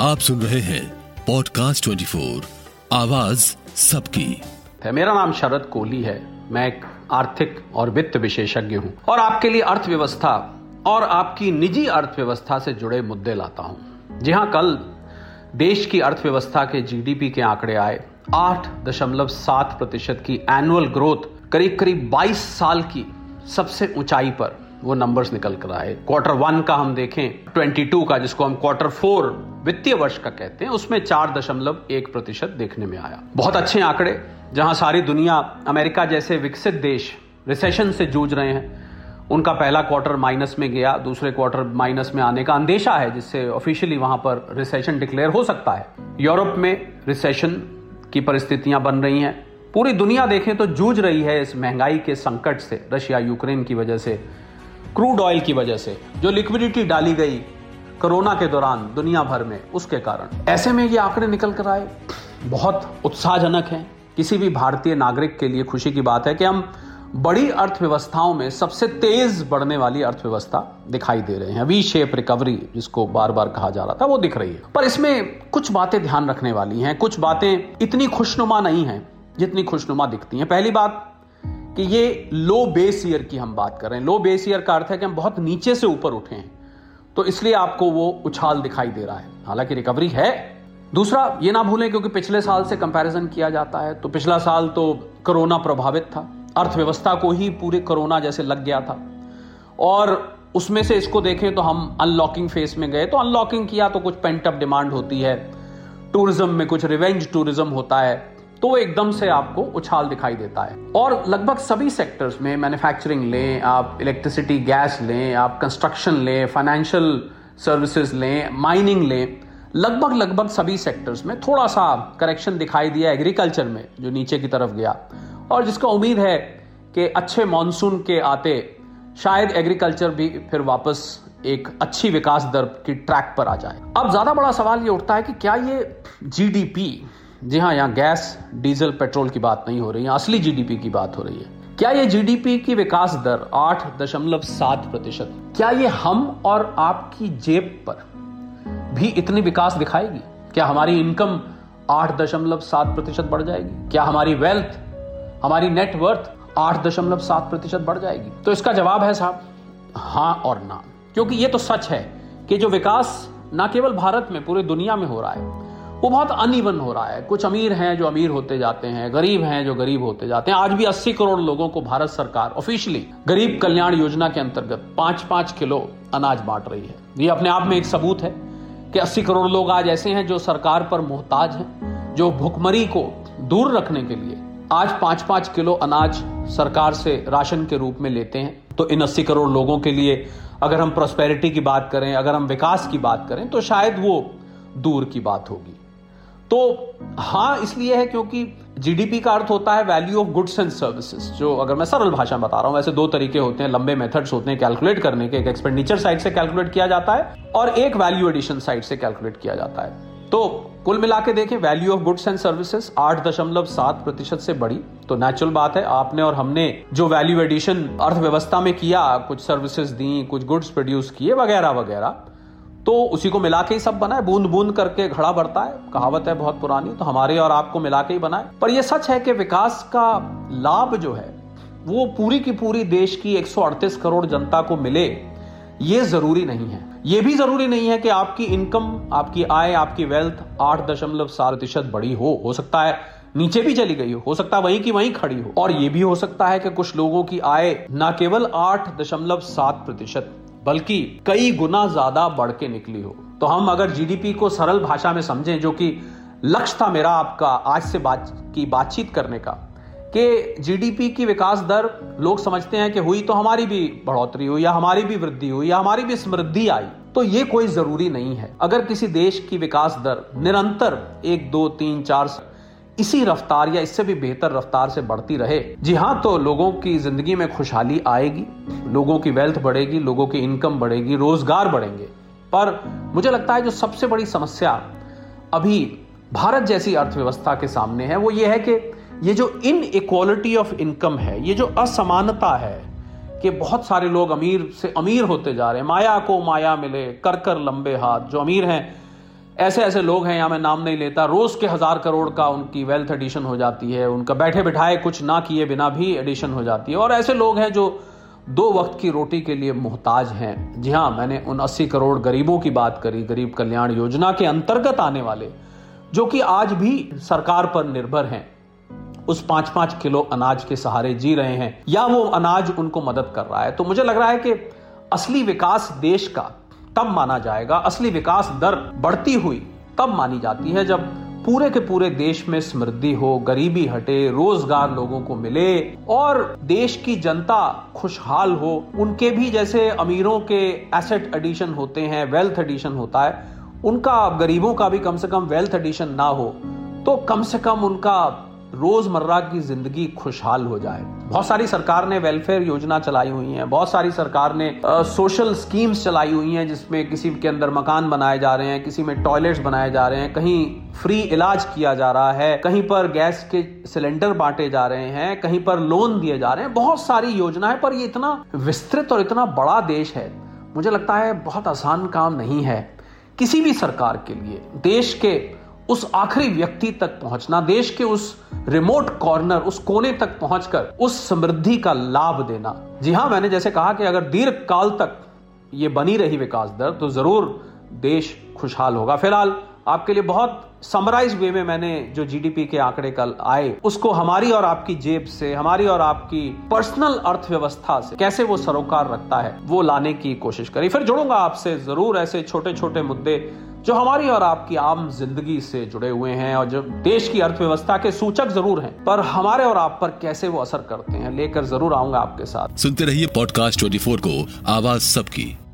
आप सुन रहे हैं पॉडकास्ट 24 आवाज़ सबकी। है, मेरा नाम शरद कोहली है। मैं एक आर्थिक और वित्त विशेषज्ञ हूँ और आपके लिए अर्थव्यवस्था और आपकी निजी अर्थव्यवस्था से जुड़े मुद्दे लाता हूँ। जी हाँ, कल देश की अर्थव्यवस्था के जीडीपी के आंकड़े आए। आठ दशमलव सात प्रतिशत की एनुअल ग्रोथ करीब करीब 22 साल की सबसे ऊंचाई पर वो नंबर्स निकल कर आए। क्वार्टर वन का हम देखें 22 का, जिसको हम क्वार्टर फोर वित्तीय वर्ष का कहते हैं, उसमें चार दशमलव एक प्रतिशत देखने में आया। बहुत अच्छे आंकड़े, जहाँ सारी दुनिया, अमेरिका जैसे विकसित देश रिसेशन से जूझ रहे हैं। उनका पहला क्वार्टर माइनस में गया, दूसरे क्वार्टर माइनस में आने का अंदेशा है, जिससे ऑफिशियली वहाँ पर रिसेशन डिक्लेयर हो सकता है। यूरोप में रिसेशन की परिस्थितियाँ बन रही हैं। पूरी दुनिया देखें तो जूझ रही है इस महँगाई के संकट से रशिया यूक्रेन की वजह से क्रूड ऑयल की वजह से, जो लिक्विडिटी डाली गई कोरोना के दौरान दुनिया भर में उसके कारण। ऐसे में ये आंकड़े निकल कर आए। बहुत उत्साहजनक हैं। किसी भी भारतीय नागरिक के लिए खुशी की बात है कि हम बड़ी अर्थव्यवस्थाओं में सबसे तेज बढ़ने वाली अर्थव्यवस्था दिखाई दे रहे हैं। वी शेप रिकवरी जिसको बार बार कहा जा रहा था, वो दिख रही है। पर इसमें कुछ बातें ध्यान रखने वाली हैं। कुछ बातें इतनी खुशनुमा नहीं हैं, जितनी खुशनुमा दिखती हैं। पहली बात कि ये लो बेस ईयर की हम बात कर रहे हैं। लो बेस ईयर का अर्थ है कि हम बहुत नीचे से ऊपर उठे हैं। तो इसलिए आपको वो उछाल दिखाई दे रहा है। हालाँकि रिकवरी है। दूसरा, ये ना भूलें क्योंकि पिछले साल से कंपैरिजन किया जाता है तो पिछला साल तो कोरोना प्रभावित था। अर्थव्यवस्था को ही पूरे कोरोना जैसे लग गया था। और उसमें से इसको देखें तो हम अनलॉकिंग फेस में गए तो अनलॉकिंग किया तो कुछ पेंटअप डिमांड होती है। टूरिज़्म में कुछ रिवेंज टूरिज़्म होता है। तो एकदम से आपको उछाल दिखाई देता है। और लगभग सभी सेक्टर्स में मैन्युफैक्चरिंग लें, आप इलेक्ट्रिसिटी गैस लें, आप कंस्ट्रक्शन लें फाइनेंशियल सर्विसेज़ लें माइनिंग लें, लगभग लगभग सभी सेक्टर्स में थोड़ा सा करेक्शन दिखाई दिया एग्रीकल्चर में, जो नीचे की तरफ़ गया। और जिसका उम्मीद है कि अच्छे मानसून के आते, शायद एग्रीकल्चर भी फिर वापस एक अच्छी विकास दर की ट्रैक पर आ जाए। अब ज़्यादा बड़ा सवाल ये उठता है कि क्या ये जीडीपी जी हाँ यहाँ गैस, डीजल, पेट्रोल की बात नहीं हो रही है, असली जीडीपी की बात हो रही है। क्या ये जीडीपी की विकास दर आठ दशमलव सात प्रतिशत, क्या ये हम और आपकी जेब पर भी इतनी विकास दिखाएगी? क्या हमारी इनकम आठ दशमलव सात प्रतिशत बढ़ जाएगी? क्या हमारी वेल्थ हमारी नेटवर्थ आठ दशमलव सात प्रतिशत बढ़ जाएगी? तो इसका जवाब है साहब हाँ और ना। क्योंकि ये तो सच है कि जो विकास ना केवल भारत में, पूरी दुनिया में हो रहा है वो बहुत अनइवन हो रहा है। कुछ अमीर हैं जो अमीर होते जाते हैं, गरीब हैं जो गरीब होते जाते हैं। आज भी 80 करोड़ लोगों को भारत सरकार ऑफिशियली गरीब कल्याण योजना के अंतर्गत पाँच पाँच किलो अनाज बांट रही है। ये अपने आप में एक सबूत है कि 80 करोड़ लोग आज ऐसे हैं जो सरकार पर मोहताज हैं, जो भुखमरी को दूर रखने के लिए आज पाँच पाँच किलो अनाज सरकार से राशन के रूप में लेते हैं। तो इन अस्सी करोड़ लोगों के लिए अगर हम प्रोस्पेरिटी की बात करें, अगर हम विकास की बात करें तो शायद वो दूर की बात होगी। तो हाँ इसलिए है क्योंकि जीडीपी का अर्थ होता है value of goods and services जो अगर मैं सरल भाषा में बता रहा हूँ, वैसे दो तरीके होते हैं, लंबे मेथड्स होते हैं कैलकुलेट करने के, एक एक्सपेंडिचर साइड से कैलकुलेट किया जाता है और एक वैल्यू एडिशन साइड से कैलकुलेट किया जाता है। तो कुल मिला के देखें value of goods and services आठ दशमलव सात प्रतिशत से बढ़ी तो नेचुरल बात है, आपने और हमने जो वैल्यू एडिशन अर्थव्यवस्था में किया, कुछ सर्विसेज़ दी, कुछ गुड्स प्रोड्यूस किए, वगैरह वगैरह। तो उसी को मिला के ही सब बना है बूंद बूंद करके घड़ा भरता है। कहावत है बहुत पुरानी तो हमारे और आपको मिला के ही बनाए। पर यह सच है कि विकास का लाभ जो है, वो पूरी की पूरी देश की 138 करोड़ जनता को मिले, ये ज़रूरी नहीं है। ये भी ज़रूरी नहीं है कि आपकी इनकम, आपकी आय, आपकी वेल्थ आठ दशमलव सात प्रतिशत बड़ी हो। हो सकता है नीचे भी चली गई हो हो सकता है वहीं की वहीं खड़ी हो। और ये भी हो सकता है कि कुछ लोगों की आय ना केवल आठ दशमलव सात प्रतिशत बल्कि कई गुना ज़्यादा बढ़ के निकली हो। तो हम अगर जीडीपी को सरल भाषा में समझें, जो कि लक्ष्य था मेरा आपका आज से बात, की बातचीत करने का, कि जीडीपी की विकास दर, लोग समझते हैं कि हुई तो हमारी भी बढ़ोतरी हुई, या हमारी भी वृद्धि हुई, या हमारी भी समृद्धि आई तो ये कोई ज़रूरी नहीं है। अगर किसी देश की विकास दर निरंतर एक, दो, तीन, चार इसी रफ्तार या इससे भी बेहतर रफ्तार से बढ़ती रहे। जी हाँ तो लोगों की ज़िंदगी में खुशहाली आएगी, लोगों की वेल्थ बढ़ेगी, लोगों की इनकम बढ़ेगी, रोज़गार बढ़ेंगे। पर मुझे लगता है जो सबसे बड़ी समस्या अभी भारत जैसी अर्थव्यवस्था के सामने है, वो ये है कि ये जो इन इक्वालिटी ऑफ़ इनकम है, ये जो असमानता है कि बहुत सारे लोग अमीर से अमीर होते जा रहे हैं। माया को माया मिले, कर कर लंबे हाथ, जो अमीर हैं ऐसे ऐसे लोग हैं, यहाँ मैं नाम नहीं लेता, रोज के हज़ार करोड़ का उनकी वेल्थ एडिशन हो जाती है, उनका बैठे बिठाए कुछ ना किए बिना भी एडिशन हो जाती है। और ऐसे लोग हैं जो दो वक्त की रोटी के लिए मोहताज हैं। जी हाँ मैंने उन 80 करोड़ गरीबों की बात करी, गरीब कल्याण योजना के अंतर्गत आने वाले, जो कि आज भी सरकार पर निर्भर हैं। उस पाँच पाँच किलो अनाज के सहारे जी रहे हैं, या वो अनाज उनको मदद कर रहा है। तो मुझे लग रहा है कि असली विकास देश का तब माना जाएगा असली विकास दर बढ़ती हुई तब मानी जाती है जब पूरे के पूरे देश में समृद्धि हो, गरीबी हटे, रोज़गार लोगों को मिले और देश की जनता खुशहाल हो। उनके भी जैसे अमीरों के एसेट एडिशन होते हैं वेल्थ एडिशन होता है, उनका, गरीबों का भी कम से कम वेल्थ एडिशन ना हो तो कम से कम उनका रोज़मर्रा की ज़िंदगी खुशहाल हो जाए। बहुत सारी सरकार ने वेलफेयर योजना चलाई हुई है बहुत सारी सरकार ने आ, सोशल स्कीम्स चलाई हुई हैं जिसमें किसी के अंदर मकान बनाए जा रहे हैं किसी में टॉयलेट्स बनाए जा रहे हैं कहीं फ्री इलाज किया जा रहा है कहीं पर गैस के सिलेंडर बांटे जा रहे हैं कहीं पर लोन दिए जा रहे हैं बहुत सारी योजना है पर ये इतना विस्तृत और इतना बड़ा देश है मुझे लगता है बहुत आसान काम नहीं है। किसी भी सरकार के लिए देश के उस आखिरी व्यक्ति तक पहुँचना, देश के उस रिमोट कॉर्नर उस कोने तक पहुंचकर उस समृद्धि का लाभ देना। जी हाँ, मैंने जैसे कहा कि अगर दीर्घ काल तक ये बनी रही विकास दर तो ज़रूर देश खुशहाल होगा। फ़िलहाल आपके लिए बहुत समराइज वे में मैंने जो जीडीपी के आंकड़े कल आए, उसको हमारी और आपकी जेब से, हमारी और आपकी पर्सनल अर्थव्यवस्था से कैसे वो सरोकार रखता है, वो लाने की कोशिश करी। फिर जुड़ूँगा आपसे ज़रूर ऐसे छोटे छोटे मुद्दे जो हमारी और आपकी आम ज़िंदगी से जुड़े हुए हैं और जो देश की अर्थव्यवस्था के सूचक ज़रूर हैं, पर हमारे और आप पर कैसे वो असर करते हैं, लेकर ज़रूर आऊँगा आपके साथ। सुनते रहिए पॉडकास्ट ट्वेंटी को, आवाज़ सबकी।